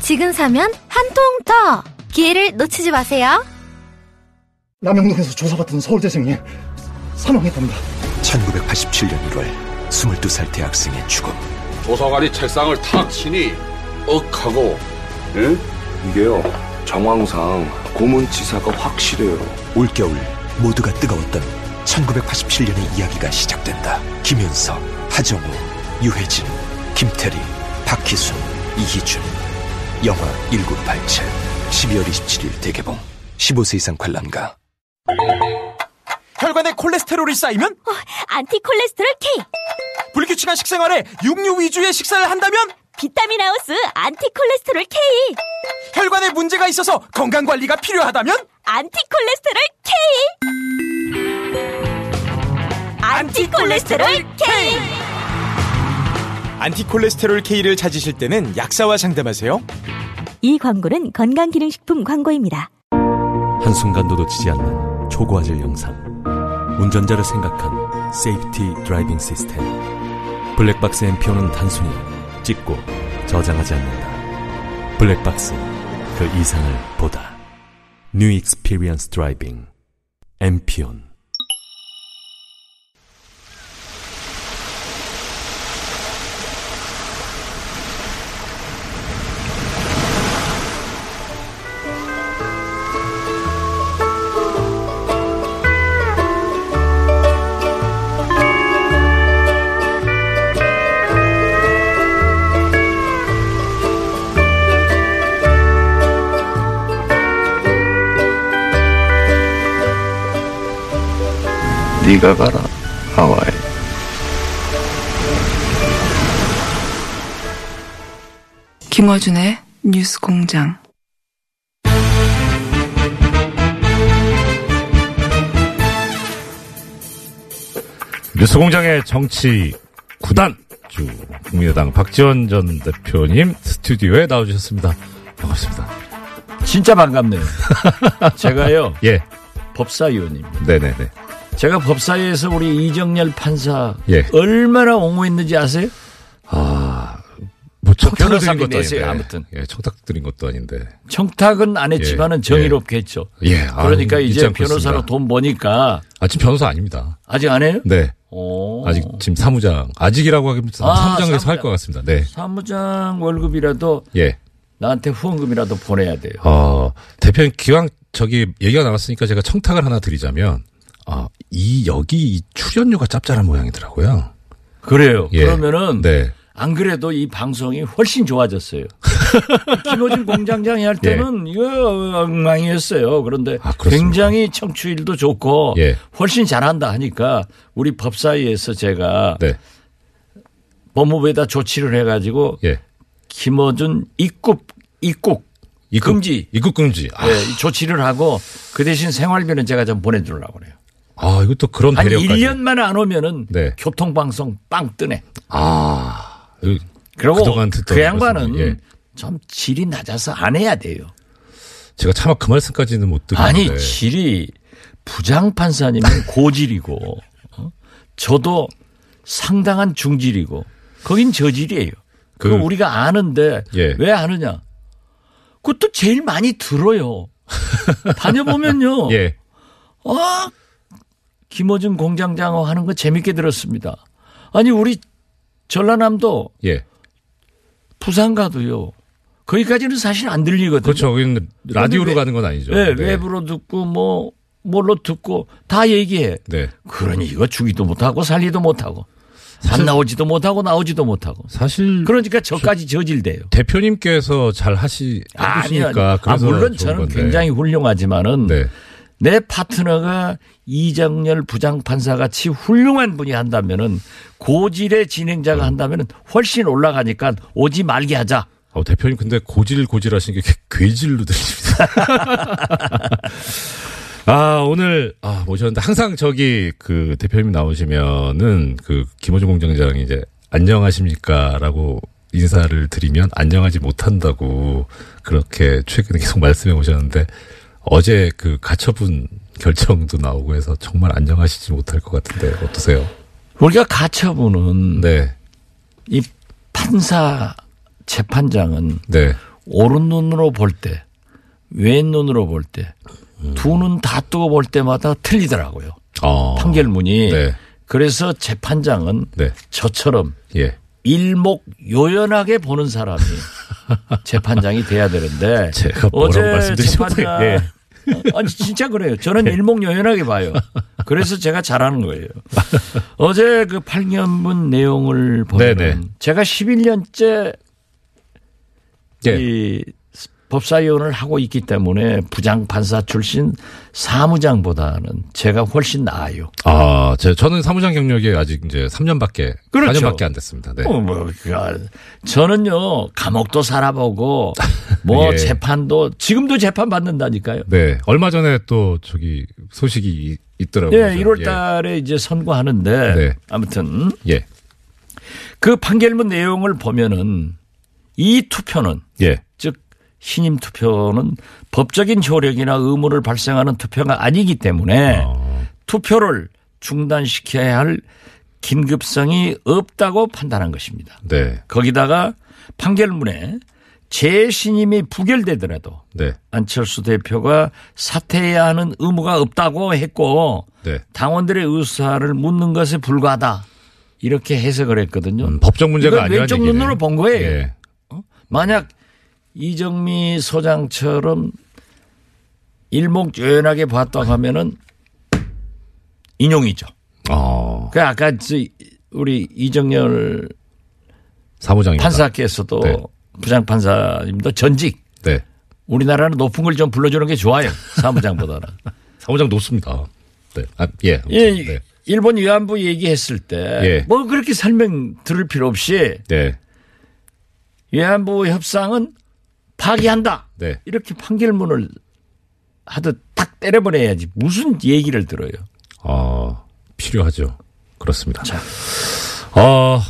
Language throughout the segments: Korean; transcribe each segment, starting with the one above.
지금 사면 한 통 더! 기회를 놓치지 마세요. 남영동에서 조사받던 서울대생이 사망했답니다. 1987년 1월 22살 대학생의 죽음 조사관이 책상을 탁 치니 억하고 예? 이게요 정황상 고문치사가 확실해요 올겨울 모두가 뜨거웠던 1987년의 이야기가 시작된다 김윤석, 하정우, 유해진, 김태리, 박희순, 이희준 영화 1987 12월 27일 대개봉 15세 이상 관람가. 혈관에 콜레스테롤이 쌓이면? 안티 콜레스테롤 K. 불규칙한 식생활에 육류 위주의 식사를 한다면? 비타민 하우스 안티 콜레스테롤 K. 혈관에 문제가 있어서 건강 관리가 필요하다면? 안티 콜레스테롤 K. 안티 콜레스테롤 K. 안티 콜레스테롤 K를 찾으실 때는 약사와 상담하세요. 이 광고는 건강기능식품 광고입니다. 한순간도 놓치지 않는 초고화질 영상. 운전자를 생각한 safety driving 시스템. 블랙박스 엠피오는 단순히 찍고 저장하지 않는다. 블랙박스, 그 이상을 보다. 뉴 익스피리언스 드라이빙. 엠피온. 가 가라 하와이 김어준의 뉴스 공장. 뉴스공장의 정치 구단 주 국민의당 박지원 전 대표님 스튜디오에 나와주셨습니다. 반갑습니다. 진짜 반갑네요. 제가요. 예. 법사위원입니다. 네네네. 제가 법사위에서 우리 이정열 판사 예. 얼마나 옹호했는지 아세요? 아, 뭐 청탁 드린 변호사비 것도 아닌데. 아무튼. 예, 청탁 드린 것도 아닌데. 청탁은 안 했지만은 예, 정의롭게 했죠. 예. 아, 그러니까 잊지 이제 변호사로. 돈 버니까 아, 지금 변호사 아닙니다. 아직 안 해요? 네. 오. 아직 지금 사무장. 아직이라고 하기보다 아, 사무장에서 할 사무장. 것 같습니다. 네. 사무장 월급이라도 예. 나한테 후원금이라도 보내야 돼요. 어, 대표님 기왕 저기 얘기가 나왔으니까 제가 청탁을 하나 드리자면, 아, 이, 여기 이 출연료가 짭짤한 모양이더라고요. 그래요. 예. 그러면은 네. 안 그래도 이 방송이 훨씬 좋아졌어요. 김호준 공장장이 할 때는 이거 엉망이었어요. 그런데 굉장히 청취율도 좋고 예. 훨씬 잘한다 하니까 우리 법사위에서 제가 네. 법무부에다 조치를 해가지고 예. 김어준 입국 입국 입국, 금지 입국 금지. 아, 예, 이 조치를 하고 그 대신 생활비는 제가 좀 보내주려고 그래요. 아, 이것도 그런 한 배려까지. 1년 만에 안 오면은 네. 교통방송 빵 뜨네. 아. 그- 그리고 그 양반은 예. 좀 질이 낮아서 안 해야 돼요. 제가 차마 그 말씀까지는 못 드리는데. 아니 질이 부장판사님은 고질이고 어? 저도 상당한 중질이고 거긴 저질이에요. 그- 우리가 아는데 예. 왜 아느냐? 그것도 제일 많이 들어요. 다녀보면요. 예. 아, 김어준 공장장어 하는 거 재밌게 들었습니다. 아니 우리 전라남도 예. 부산 가도요. 거기까지는 사실 안 들리거든요. 그렇죠. 거기는 라디오로 왜- 가는 건 아니죠. 네, 네. 외부로 듣고 뭐 뭘로 듣고 다 얘기해. 네. 그러니 이거 주기도 못하고 살리도 못하고 안 나오지도 못하고 나오지도 못하고. 사실 그러니까 저까지 저질돼요. 대표님께서 잘 하시 아니요. 해주시니까 아, 물론 저는 건데. 네. 굉장히 훌륭하지만은 내 파트너가 이정열 부장판사 같이 훌륭한 분이 한다면은 고질의 진행자가 한다면은 훨씬 올라가니까 오지 말게 하자. 어, 대표님 근데 고질 고질 하신 게 괴질로 들립니다. 아, 오늘, 아, 모셨는데, 항상 저기, 그, 대표님 나오시면은, 그, 김호중 공장장이 이제, 안녕하십니까? 라고 인사를 드리면, 안녕하지 못한다고, 그렇게 최근에 계속 말씀해 오셨는데, 어제 그, 가처분 결정도 나오고 해서, 정말 안녕하시지 못할 것 같은데, 어떠세요? 우리가 가처분은, 네. 이 판사, 재판장은, 네. 오른 눈으로 볼 때, 왼 눈으로 볼 때, 두눈 다 뜨고 볼 때마다 틀리더라고요. 어. 판결문이. 네. 그래서 재판장은 네. 저처럼 예. 일목요연하게 보는 사람이 재판장이 돼야 되는데 제가 뭐라고 어제 말씀드리지 재판장 예. 아니 진짜 그래요. 저는 일목요연하게 봐요. 그래서 제가 잘하는 거예요. 어제 그 판결문 내용을 보면 네네. 제가 11년째 예. 이 법사위원을 하고 있기 때문에 부장 판사 출신 사무장보다는 제가 훨씬 나아요. 아, 제, 저는 사무장 경력이 아직 이제 3년밖에, 그렇죠. 4년밖에 안 됐습니다. 네. 어, 뭐, 그, 아, 저는요, 감옥도 살아보고, 뭐, 예. 재판도, 지금도 재판 받는다니까요. 네. 얼마 전에 또 저기 소식이 이- 있더라고요. 예, 1월 달에 이제 선고하는데, 네. 아무튼, 예. 그 판결문 내용을 보면은, 이 투표는, 예. 즉, 신임 투표는 법적인 효력이나 의무를 발생하는 투표가 아니기 때문에 어. 투표를 중단시켜야 할 긴급성이 없다고 판단한 것입니다. 네. 거기다가 판결문에 재신임이 부결되더라도 네. 안철수 대표가 사퇴해야 하는 의무가 없다고 했고 네. 당원들의 의사를 묻는 것에 불과하다 이렇게 해석을 했거든요. 음, 법적 문제가 이걸 아니라는 왼쪽 얘기네. 눈으로 본 거예요. 예. 만약 이정미 소장처럼 일목요연하게 봤다고 하면은 인용이죠. 어. 그 아까 저 우리 이정열 사무장입니다. 판사께서도 네. 부장 판사님도 전직. 네. 우리나라는 높은 걸 좀 불러주는 게 좋아요. 사무장보다는. 사무장 높습니다. 네. 아, 예. 예, 네. 일본 위안부 얘기했을 때 예. 뭐 그렇게 설명 들을 필요 없이 네. 위안부 협상은 파기한다. 네. 이렇게 판결문을 하듯 딱 때려버려야지 무슨 얘기를 들어요. 어, 필요하죠. 그렇습니다. 어,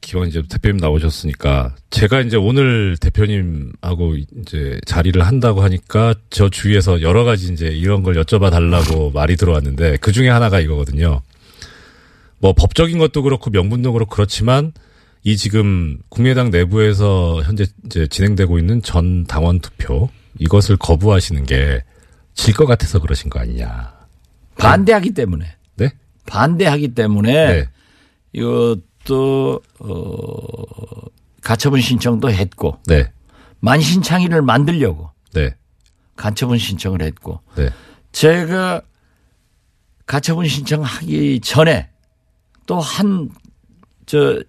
기왕 이제 대표님 나오셨으니까 제가 이제 오늘 대표님하고 이제 자리를 한다고 하니까 저 주위에서 여러 가지 이제 이런 걸 여쭤봐 달라고 말이 들어왔는데 그 중에 하나가 이거거든요. 뭐 법적인 것도 그렇고 명분도 그렇고 그렇지만 이 지금 국민의당 내부에서 현재 이제 진행되고 있는 전 당원 투표 이것을 거부하시는 게 질 것 같아서 그러신 거 아니냐. 반대하기 때문에. 네? 반대하기 때문에 네. 이것도 어 가처분 신청도 했고 네. 만신창이를 만들려고 네. 가처분 신청을 했고 네. 제가 가처분 신청하기 전에 또 한 저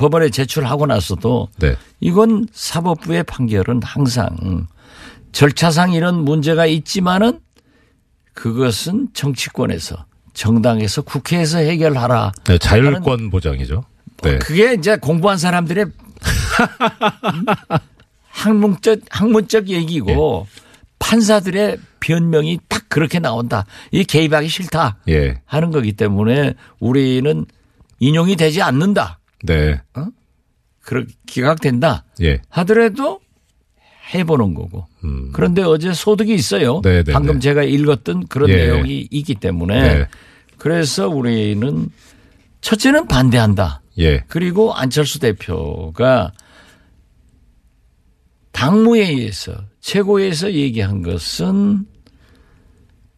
법원에 제출하고 나서도 네. 이건 사법부의 판결은 항상 절차상 이런 문제가 있지만은 그것은 정치권에서 정당에서 국회에서 해결하라. 네, 자율권 보장이죠. 네. 그게 이제 공부한 사람들의 학문적 학문적 얘기고 판사들의 변명이 딱 그렇게 나온다. 이 개입하기 싫다 예. 하는 거기 때문에 우리는 인용이 되지 않는다. 네. 그렇게 기각된다 예. 하더라도 해보는 거고. 음. 그런데 어제 소득이 있어요. 네, 네, 방금 네. 제가 읽었던 그런 예. 내용이 있기 때문에 네. 그래서 우리는 첫째는 반대한다. 예. 그리고 안철수 대표가 당무회의에서 최고위에서 얘기한 것은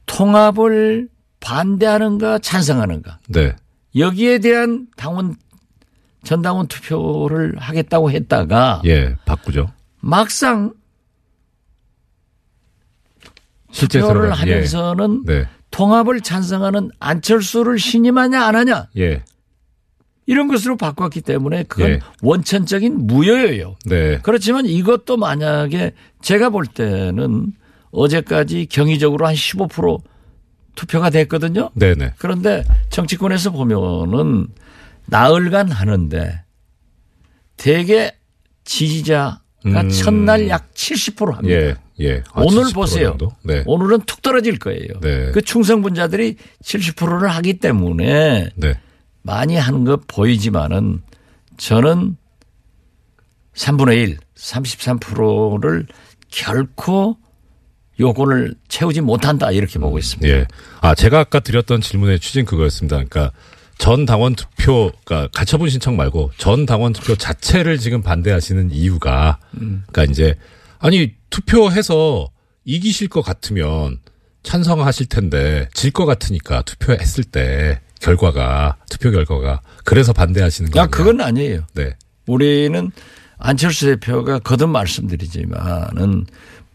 통합을 반대하는가 찬성하는가 네. 여기에 대한 당원 전당원 투표를 하겠다고 했다가 예. 바꾸죠. 막상 실제적으로 투표를 하면서는 네. 통합을 찬성하는 안철수를 신임하냐 안 하냐 예. 이런 것으로 바꿨기 때문에 그건 예. 원천적인 무효예요. 네. 그렇지만 이것도 만약에 제가 볼 때는 어제까지 경의적으로 한 15% 투표가 됐거든요. 네네. 그런데 정치권에서 보면은 나흘간 하는데 대개 지지자 그러니까 음. 첫날 약 70% 합니다. 예, 예. 아, 오늘 70% 보세요. 네. 오늘은 툭 떨어질 거예요. 네. 그 충성분자들이 70%를 하기 때문에 네. 많이 하는 거 보이지만은 저는 3분의 1, 33%를 결코 요건을 채우지 못한다 이렇게 보고 있습니다. 예. 아, 제가 아까 드렸던 질문의 취지는 그거였습니다. 그러니까 전 당원 투표, 그러니까 가처분 신청 말고 전 당원 투표 자체를 지금 반대하시는 이유가, 음. 그러니까 이제 아니 투표해서 이기실 것 같으면 찬성하실 텐데 질 것 같으니까 투표했을 때 결과가 투표 결과가 그래서 반대하시는 야, 거예요. 그건 아니에요. 네. 우리는 안철수 대표가 거듭 말씀드리지만은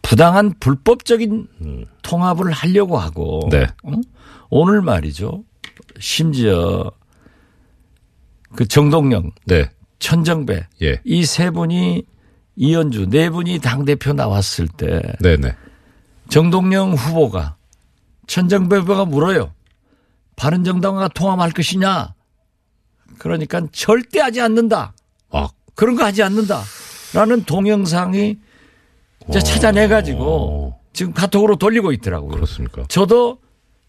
부당한 불법적인 통합을 하려고 하고 네. 어? 오늘 말이죠. 심지어 그 정동영, 네. 천정배 예. 이세 분이 이현주 네 분이 당 대표 나왔을 때 네네. 정동영 후보가 천정배 후보가 물어요. 바른정당과 통합할 것이냐? 그러니까 절대 하지 않는다. 아. 그런 거 하지 않는다. 라는 동영상이 찾아내가지고 지금 카톡으로 돌리고 있더라고요. 그렇습니까? 저도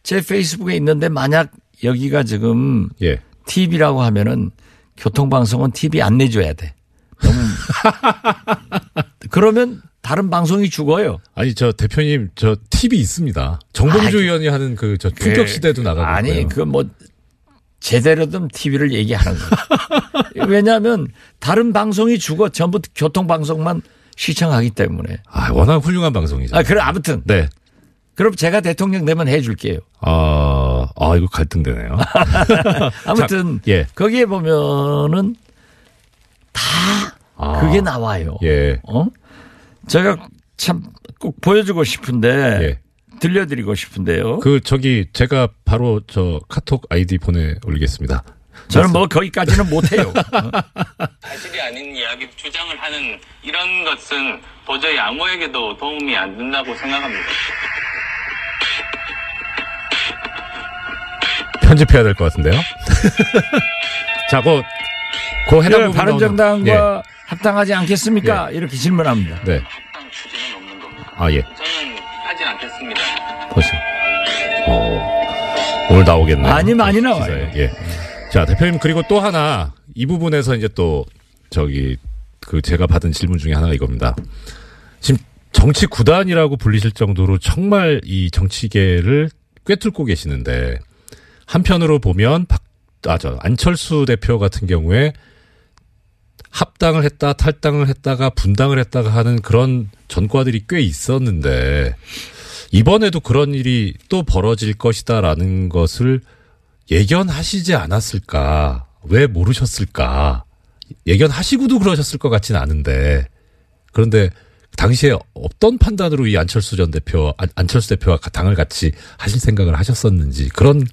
제 페이스북에 있는데 만약 여기가 지금 예. TV라고 하면은 교통방송은 TV 안 내줘야 돼. 너무 그러면 다른 방송이 죽어요. 아니 저 대표님 저 TV 있습니다. 정봉주 아, 의원이 하는 그저 품격 시대도 나가고 아니 있고요. 그뭐 제대로 된 TV를 얘기하는 거예요. 왜냐하면 다른 방송이 죽어 전부 교통 방송만 시청하기 때문에. 아 워낙 훌륭한 방송이죠. 아 그래 아무튼 네. 그럼 제가 대통령 되면 해줄게요. 아, 아 이거 갈등되네요. 아무튼 자, 예. 거기에 보면은 다 아, 그게 나와요. 예. 어? 제가 참 꼭 보여주고 싶은데 예. 들려드리고 싶은데요. 그 저기 제가 바로 저 카톡 아이디 보내 올리겠습니다. 저는 뭐 거기까지는 못해요. 사실이 아닌 이야기 주장을 하는 이런 것은 도저히 아무에게도 도움이 안 된다고 생각합니다. 편집해야 될 것 같은데요. 자, 그, 그 해당 예, 바른정당과 나오는- 합당하지 않겠습니까? 이렇게 질문합니다. 예. 네. 아 예. 저는 하지 않겠습니다. 보시죠. 어, 오늘 나오겠네요. 많이 많이 나와요. 기사에. 예. 자, 대표님 그리고 또 하나 이 부분에서 이제 또 저기 그 제가 받은 질문 중에 하나가 이겁니다. 지금 정치 구단이라고 불리실 정도로 정말 이 정치계를 꿰뚫고 계시는데 한편으로 보면 박, 아, 저, 안철수 대표 같은 경우에 합당을 했다, 탈당을 했다가 분당을 했다가 하는 그런 전과들이 꽤 있었는데 이번에도 그런 일이 또 벌어질 것이다라는 것을 예견하시지 않았을까? 왜 모르셨을까? 예견하시고도 그러셨을 것 같지는 않은데 그런데 당시에 어떤 판단으로 이 안철수 전 대표, 안- 안철수 대표와 당을 같이 하실 생각을 하셨었는지 그런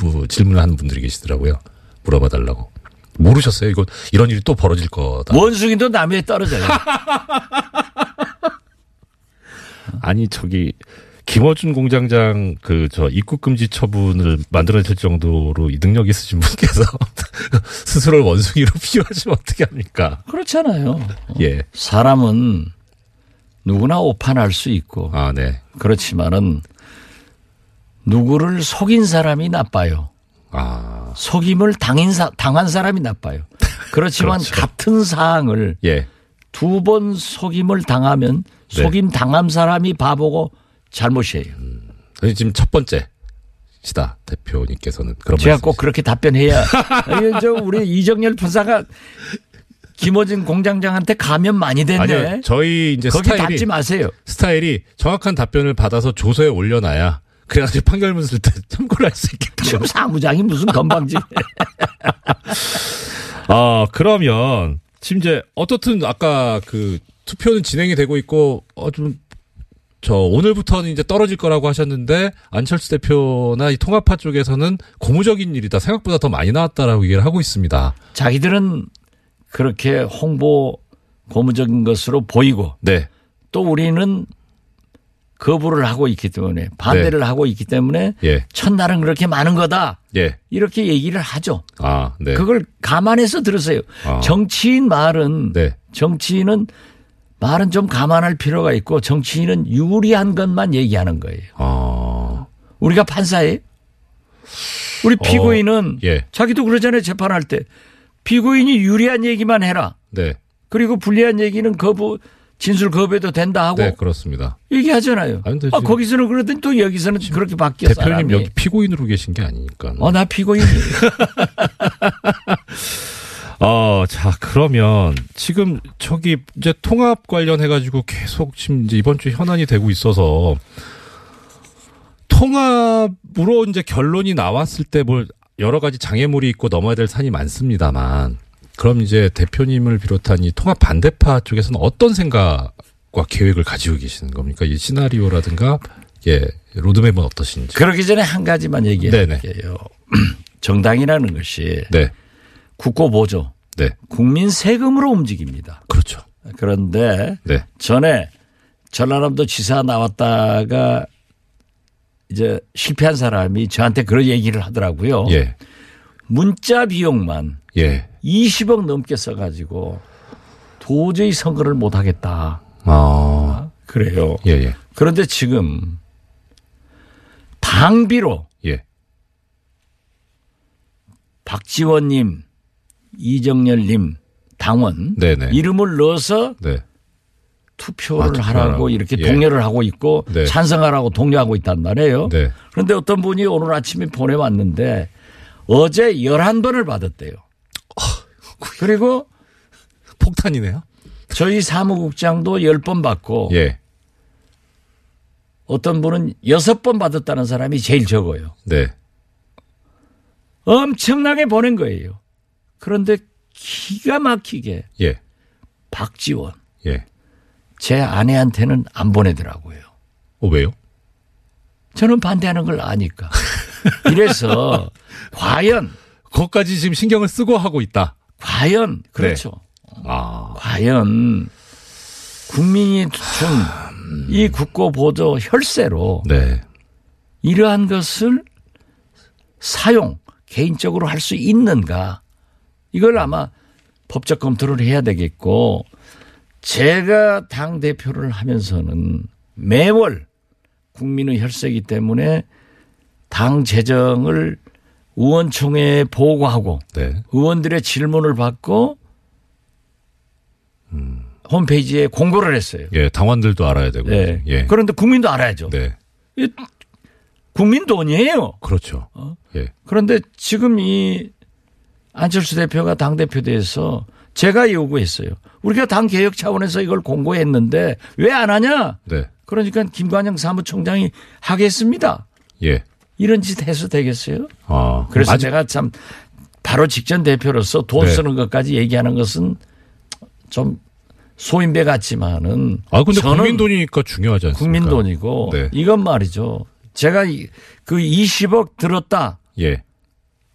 뭐 질문을 하는 분들이 계시더라고요. 물어봐 달라고. 모르셨어요? 이거 이런 일이 또 벌어질 거다. 원숭이도 남에 떨어져요. 아니 저기 김어준 공장장 그 저 입국 금지 처분을 만들어낼 정도로 이 능력 있으신 분께서 스스로를 원숭이로 비유하시면 어떻게 합니까? 그렇잖아요. 예. 사람은 누구나 오판할 수 있고. 아, 네. 그렇지만은 누구를 속인 사람이 나빠요. 아. 속임을 당인 사, 당한 사람이 나빠요. 그렇지만 그렇죠. 같은 사항을 예. 두번 속임을 당하면 네. 속임 당한 사람이 바보고 잘못이에요. 아니, 지금 첫 번째 시다 대표님께서는 그런 제가 말씀. 꼭 그렇게 답변해야 이게 저 우리 이정열 부사가 김어진 공장장한테 가면 많이 됐네. 아니요. 저희 이제 거기 스타일이 닫지 마세요. 스타일이 정확한 답변을 받아서 조서에 올려놔야 그래가지고 판결문 쓸 때 참고를 할 수 있게끔. 지금 사무장이 무슨 건방지. 아, 그러면 이제 어떻든 아까 그 투표는 진행이 되고 있고 어좀 저 오늘부터는 이제 떨어질 거라고 하셨는데 안철수 대표나 이 통합파 쪽에서는 고무적인 일이다 생각보다 더 많이 나왔다라고 얘기를 하고 있습니다. 자기들은 그렇게 홍보 고무적인 것으로 보이고 네. 또 우리는 거부를 하고 있기 때문에 반대를 하고 있기 때문에 예. 첫날은 그렇게 많은 거다. 예. 이렇게 얘기를 하죠. 아, 네. 그걸 감안해서 들으세요. 아. 정치인 말은 네. 정치인은 말은 좀 감안할 필요가 있고 정치인은 유리한 것만 얘기하는 거예요. 아. 우리가 판사예요. 우리 피고인은 어, 예. 자기도 그러잖아요. 재판할 때. 피고인이 유리한 얘기만 해라. 네. 그리고 불리한 얘기는 거부 진술 거부해도 된다 하고 네, 그렇습니다. 얘기하잖아요. 아, 거기서는 그러더니 또 여기서는 그렇게 바뀌어 대표님 사람이. 여기 피고인으로 계신 게 아니니까. 어, 나 피고인이에요. 어, 자, 그러면 지금 저기 이제 통합 관련해가지고 계속 지금 이제 이번 주 현안이 되고 있어서 통합으로 이제 결론이 나왔을 때 뭘 여러 가지 장애물이 있고 넘어야 될 산이 많습니다만 그럼 이제 대표님을 비롯한 이 통합 반대파 쪽에서는 어떤 생각과 계획을 가지고 계시는 겁니까? 이 시나리오라든가 예, 로드맵은 어떠신지. 그러기 전에 한 가지만. 얘기할게요. 정당이라는 것이 네. 국고 보조, 네. 국민 세금으로 움직입니다. 그렇죠. 그런데 네. 전에 전라남도 지사 나왔다가 이제 실패한 사람이 저한테 그런 얘기를 하더라고요. 예. 문자 비용만 예. 20억 넘게 써가지고 도저히 선거를 못 하겠다. 아. 그래요. 예, 예. 그런데 지금 당비로 예. 박지원님, 이정열님 당원 네네. 이름을 넣어서 네. 투표를 아, 하라고. 이렇게 예. 독려를 하고 있고 네. 찬성하라고 독려하고 있단 말이에요. 네. 그런데 어떤 분이 오늘 아침에 보내왔는데 어제 11번을 받았대요. 그리고 폭탄이네요. 저희 사무국장도 10번 받고 예. 어떤 분은 6번 받았다는 사람이 제일 적어요. 네. 엄청나게 보낸 거예요. 그런데 기가 막히게 예. 박지원 예. 제 아내한테는 안 보내더라고요. 어, 왜요? 저는 반대하는 걸 아니까. 이래서 과연 그것까지 지금 신경을 쓰고 하고 있다. 과연 그렇죠. 아. 과연 국민이 준 이 국고 보조 혈세로 네. 이러한 것을 사용 개인적으로 할 수 있는가 이걸 아마 법적 검토를 해야 되겠고 제가 당 대표를 하면서는 매월 국민의 혈세이기 때문에 당 재정을 의원총회에 보고하고 네. 의원들의 질문을 받고 홈페이지에 공고를 했어요. 예, 당원들도 알아야 되고. 예. 예. 그런데 국민도 알아야죠. 네. 이 국민 돈이에요. 그렇죠. 어? 예. 그런데 지금 이 안철수 대표가 당대표 돼서 제가 요구했어요. 우리가 당 개혁 차원에서 이걸 공고했는데 왜 안 하냐? 네. 그러니까 김관영 사무총장이 하겠습니다. 예. 이런 짓 해서 되겠어요? 아. 그래서 아직- 내가 참 바로 직전 대표로서 돈 네. 쓰는 것까지 얘기하는 것은 좀 소인배 같지만은 아, 근데 저는 국민 돈이니까 중요하지 않습니까? 국민 돈이고 네. 이건 말이죠. 제가 이- 그 20억 들었다 예.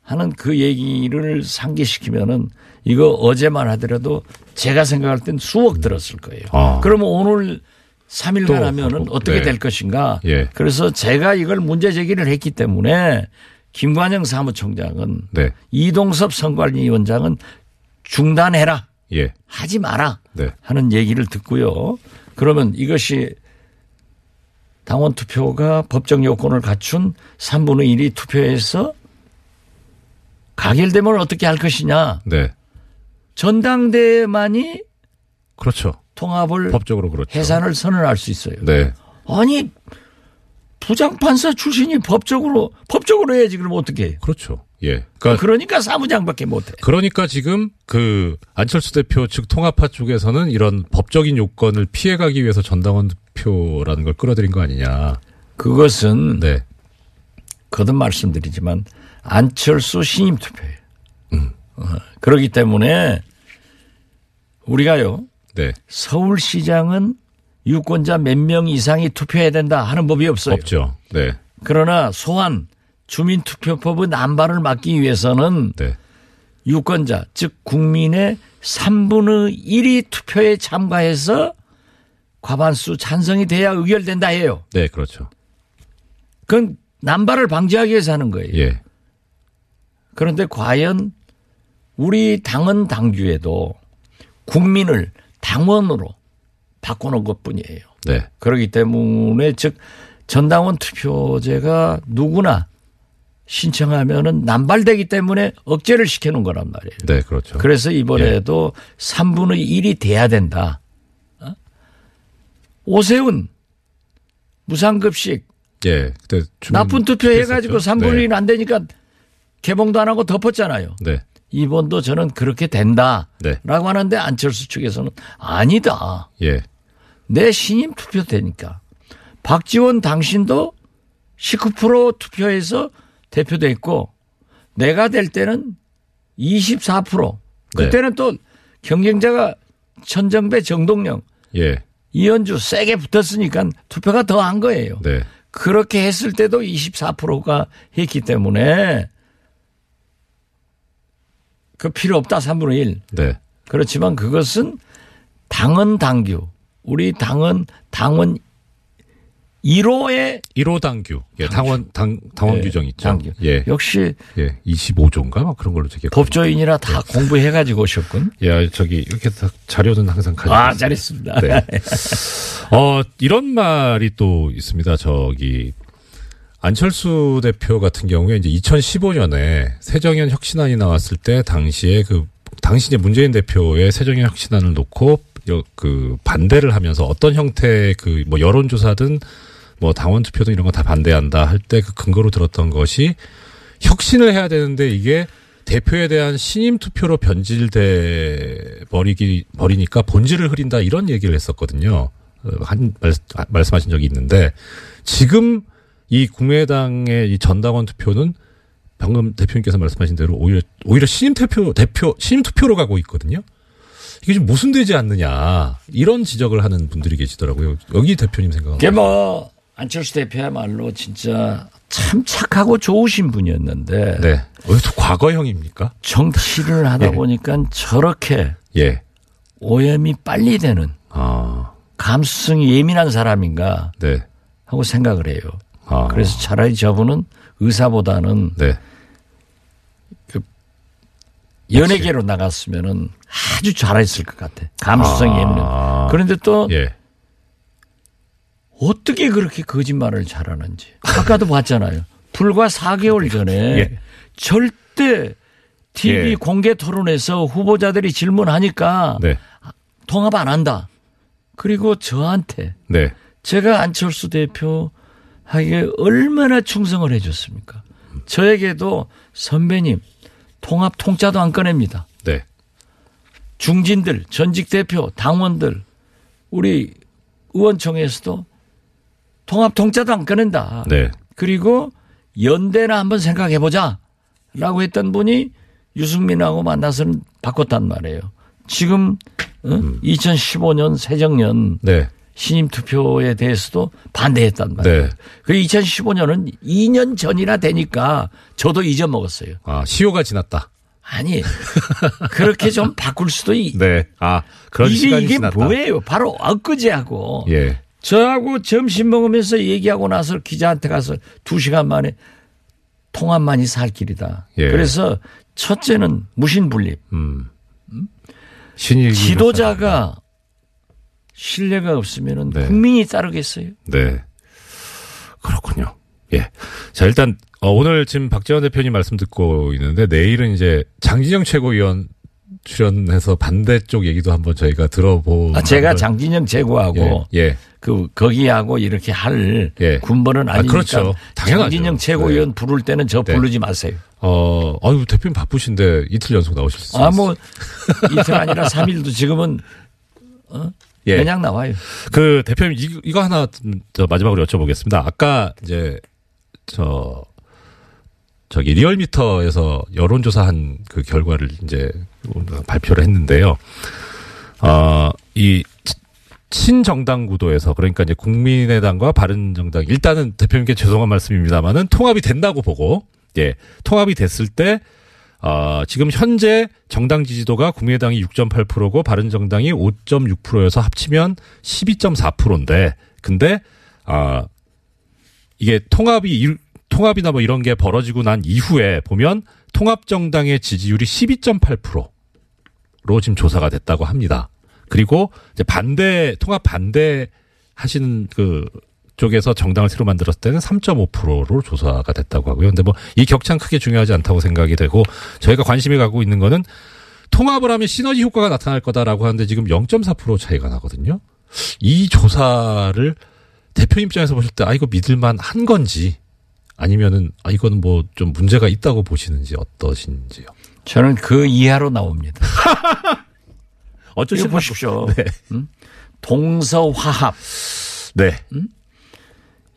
하는 그 얘기를 상기시키면은 이거 어제만 하더라도 제가 생각할 땐 수억 들었을 거예요. 아. 그러면 오늘 3일간 또 하면은 하고, 어떻게 네. 될 것인가. 예. 그래서 제가 이걸 문제 제기를 했기 때문에 김관영 사무총장은 네. 이동섭 선관위원장은 중단해라. 예. 하지 마라. 네. 하는 얘기를 듣고요. 그러면 이것이 당원 투표가 법적 요건을 갖춘 3분의 1이 투표해서 가결되면 어떻게 할 것이냐. 네. 전당대회만이 그렇죠. 통합을 법적으로 그렇죠. 해산을 선언할 수 있어요. 네. 아니 부장판사 출신이 법적으로 법적으로 해야지 그럼 어떻게 해요? 그렇죠. 예. 그러니까 그러니까 사무장밖에 못해. 그러니까 지금 그 안철수 대표 측 통합파 쪽에서는 이런 법적인 요건을 피해가기 위해서 전당원 투표라는 걸 끌어들인 거 아니냐. 그것은 네. 거듭 말씀드리지만 안철수 신임 투표예요. 음. 어, 그렇기 때문에 우리가요 네. 서울시장은 유권자 몇 명 이상이 투표해야 된다 하는 법이 없어요. 없죠. 네. 그러나 소환 주민투표법의 난발을 막기 위해서는 네. 유권자 즉 국민의 3분의 1이 투표에 참가해서 과반수 찬성이 돼야 의결된다 해요. 네, 그렇죠. 그건 난발을 방지하기 위해서 하는 거예요. 예. 그런데 과연 우리 당헌 당규에도 국민을 당원으로 바꿔놓은 것 뿐이에요. 네. 그렇기 때문에 즉 전당원 투표제가 누구나 신청하면은 남발되기 때문에 억제를 시켜놓은 거란 말이에요. 네, 그렇죠. 그래서 이번에도 예. 3분의 1이 돼야 된다. 어? 오세훈 무상급식 예. 그때 나쁜 투표 해가지고 3분의 1안 되니까 개봉도 안 하고 덮었잖아요. 네. 이번도 저는 그렇게 된다라고 네. 하는데 안철수 측에서는 아니다. 예. 내 신임 투표 되니까 박지원 당신도 19% 투표해서 대표됐고 내가 될 때는 24% 그때는 네. 또 경쟁자가 천정배 정동영 예. 이현주 세게 붙었으니까 투표가 더 한 거예요. 네. 그렇게 했을 때도 24%가 했기 때문에 그 필요 없다 3분의 1. 네. 그렇지만 그것은 당헌 당규 우리 당헌 당원 1호의 1호 당규. 예, 당원 당 당원 예, 규정 있죠. 당규. 예. 역시 예, 25조인가 막 그런 걸로 되게 법조인이라 다 네. 공부해 가지고 오셨군. 예, 저기 이렇게 자료는 항상 가지고 아, 잘했습니다. 네. 어, 이런 말이 또 있습니다. 저기 안철수 대표 같은 경우에 이제 2015년에 새정연 혁신안이 나왔을 때 당시에 그 당시 이제 문재인 대표의 새정연 혁신안을 놓고 그 반대를 하면서 어떤 형태의 그 뭐 여론조사든 뭐 당원 투표든 이런 거 다 반대한다 할 때 그 근거로 들었던 것이 혁신을 해야 되는데 이게 대표에 대한 신임 투표로 변질돼 버리기 버리니까 본질을 흐린다 이런 얘기를 했었거든요. 어, 한 말, 말씀하신 적이 있는데 지금 이 국민의당의 이 전당원 투표는 방금 대표님께서 말씀하신 대로 오히려 오히려 신임 대표 대표 신임 투표로 가고 있거든요. 이게 좀 모순되지 않느냐 이런 지적을 하는 분들이 계시더라고요. 여기 대표님 생각은? 이게 뭐 안철수 대표야말로 진짜 참 착하고 좋으신 분이었는데. 네. 어, 또 과거형입니까? 정치를 하다 예. 보니까 저렇게 예. 오염이 빨리 되는 아. 감수성이 예민한 사람인가 네. 하고 생각을 해요. 아. 그래서 차라리 저분은 의사보다는 네. 그 연예계로 나갔으면은 아주 잘했을 것 같아. 감수성이 아. 예민해. 그런데 또 예. 어떻게 그렇게 거짓말을 잘하는지. 아까도 봤잖아요. 불과 4개월 전에 예. 절대 TV 예. 공개 토론에서 후보자들이 질문하니까 네. 통합 안 한다. 그리고 저한테 네. 제가 안철수 대표 하기에 얼마나 충성을 해줬습니까? 저에게도 선배님 통합 통짜도 안 꺼냅니다. 네. 중진들, 전직 대표, 당원들, 우리 의원총회에서도 통합 통짜도 안 꺼낸다. 네. 그리고 연대나 한번 생각해 보자. 라고 했던 분이 유승민하고 만나서는 바꿨단 말이에요. 지금 어? 음. 2015년 새정년 네. 신임 투표에 대해서도 반대했단 말이에요. 네. 그 2015년은 2년 전이나 되니까 저도 잊어먹었어요. 아, 시효가 지났다. 아니 그렇게 좀 바꿀 수도 있. 네. 아 그런 이게 시간이 이게 지났다. 뭐예요? 바로 엊그제하고 예. 저하고 점심 먹으면서 얘기하고 나서 기자한테 가서 두 시간 만에 통합만이 살 길이다. 예. 그래서 첫째는 무신분립. 음. 신이 지도자가 신뢰가 없으면 네. 국민이 따르겠어요. 네. 그렇군요. 예. 자, 일단, 어, 오늘 지금 박재원 대표님 말씀 듣고 있는데, 내일은 이제 장진영 최고위원 출연해서 반대쪽 얘기도 한번 저희가 들어보. 아, 제가 장진영 최고하고. 예. 예. 그, 거기하고 이렇게 할. 예. 군번은 아니니까. 아, 그렇죠. 당연하죠. 장진영 최고위원 네. 부를 때는 저 네. 부르지 마세요. 어, 아유, 대표님 바쁘신데 이틀 연속 나오실 수 있어요. 아, 뭐, 이틀 아니라 3일도 지금은, 어? 예. 그냥 나와요. 그 대표님 이거, 하나 저 마지막으로 여쭤보겠습니다. 아까 이제 저 저기 리얼미터에서 여론조사한 그 결과를 이제 발표를 했는데요. 어, 이 친정당 구도에서 그러니까 이제 국민의당과 바른정당 일단은 대표님께 죄송한 말씀입니다만은 통합이 된다고 보고 예 통합이 됐을 때 어, 지금 현재 정당 지지도가 국민의당이 6.8%고 바른정당이 5.6%여서 합치면 12.4%인데 근데 아 이게 통합이 통합이나 뭐 이런 게 벌어지고 난 이후에 보면 통합정당의 지지율이 12.8%로 지금 조사가 됐다고 합니다. 그리고 이제 반대 통합 반대 하시는 그 쪽에서 정당을 새로 만들었을 때는 3.5%로 조사가 됐다고 하고요. 근데 뭐 이 격차는 크게 중요하지 않다고 생각이 되고 저희가 관심이 가고 있는 거는 통합을 하면 시너지 효과가 나타날 거다라고 하는데 지금 0.4% 차이가 나거든요. 이 조사를 대표 입장에서 보실 때 아 이거 믿을만 한 건지 아니면은 아 이거는 뭐 좀 문제가 있다고 보시는지 어떠신지요? 저는 그 이하로 나옵니다. 어쩌시 보십시오. 네. 음? 동서화합. 네. 음?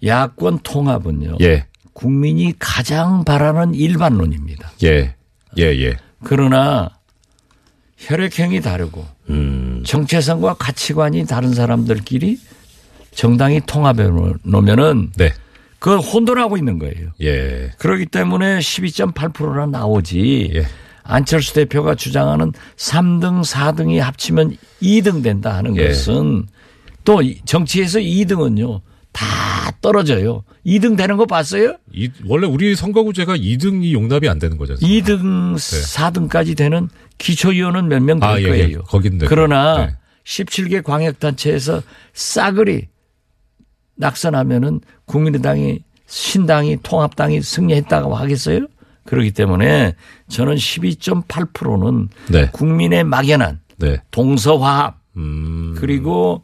야권 통합은요. 예. 국민이 가장 바라는 일반론입니다. 예. 예, 예. 그러나 혈액형이 다르고 음. 정체성과 가치관이 다른 사람들끼리 정당이 통합해 놓으면은 네. 그걸 혼돈하고 있는 거예요. 예. 그렇기 때문에 12.8%나 나오지. 예. 안철수 대표가 주장하는 3등, 4등이 합치면 2등 된다 하는 예. 것은 또 이- 정치에서 2등은요 다 떨어져요. 2등 되는 거 봤어요? 이, 원래 우리 선거구제가 2등이 용납이 안 되는 거죠. 2등, 4등까지 되는 기초위원은 몇 명될 아, 예, 예. 거예요. 거긴 되고. 그러나 네. 17개 광역단체에서 싸그리 낙선하면은 국민의당이 신당이 통합당이 승리했다고 하겠어요? 그렇기 때문에 저는 12.8%는 네. 국민의 막연한 네. 동서화합 음. 그리고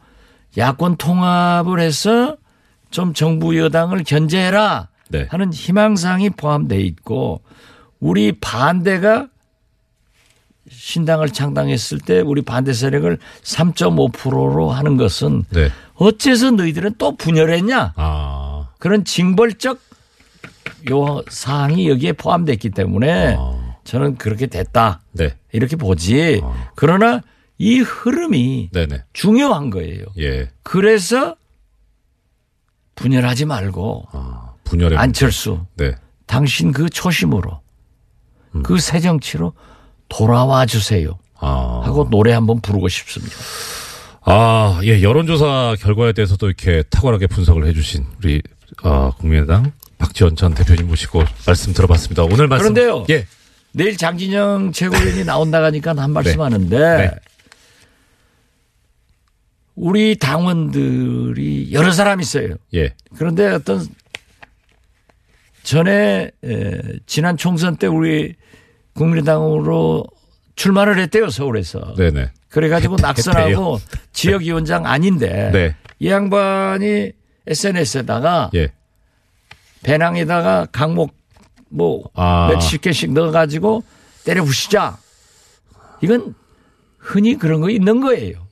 야권 통합을 해서 좀 정부 여당을 견제해라 네. 하는 희망사항이 포함되어 있고 우리 반대가 신당을 창당했을 때 우리 반대 세력을 3.5%로 하는 것은 네. 어째서 너희들은 또 분열했냐 아. 그런 징벌적 요 사항이 여기에 포함됐기 때문에 아. 저는 그렇게 됐다 네. 이렇게 보지 그러나 이 흐름이 네네. 중요한 거예요. 예. 그래서 분열하지 말고 아, 분열의 안철수. 네. 당신 그 초심으로 음. 그새 정치로 돌아와 주세요 아. 하고 노래 한번 부르고 싶습니다. 아, 예, 여론조사 결과에 대해서도 이렇게 탁월하게 분석을 해주신 우리, 아, 국민의당 박지원 전 대표님 모시고 말씀 들어봤습니다. 오늘 말씀. 그런데요. 예. 내일 장진영 최고위원이 나온다 하니까 한 말씀 네. 하는데 네. 우리 당원들이 여러 사람 있어요. 예. 그런데 어떤 전에 에, 지난 총선 때 우리 국민의당으로 출마를 했대요 서울에서. 네네. 그래가지고 했- 낙선하고. 지역위원장 아닌데 네. 이 양반이 SNS에다가 예. 배낭에다가 강목 뭐 아. 몇십 개씩 넣어가지고 때려 부시자. 이건 흔히 그런 거 있는 거예요.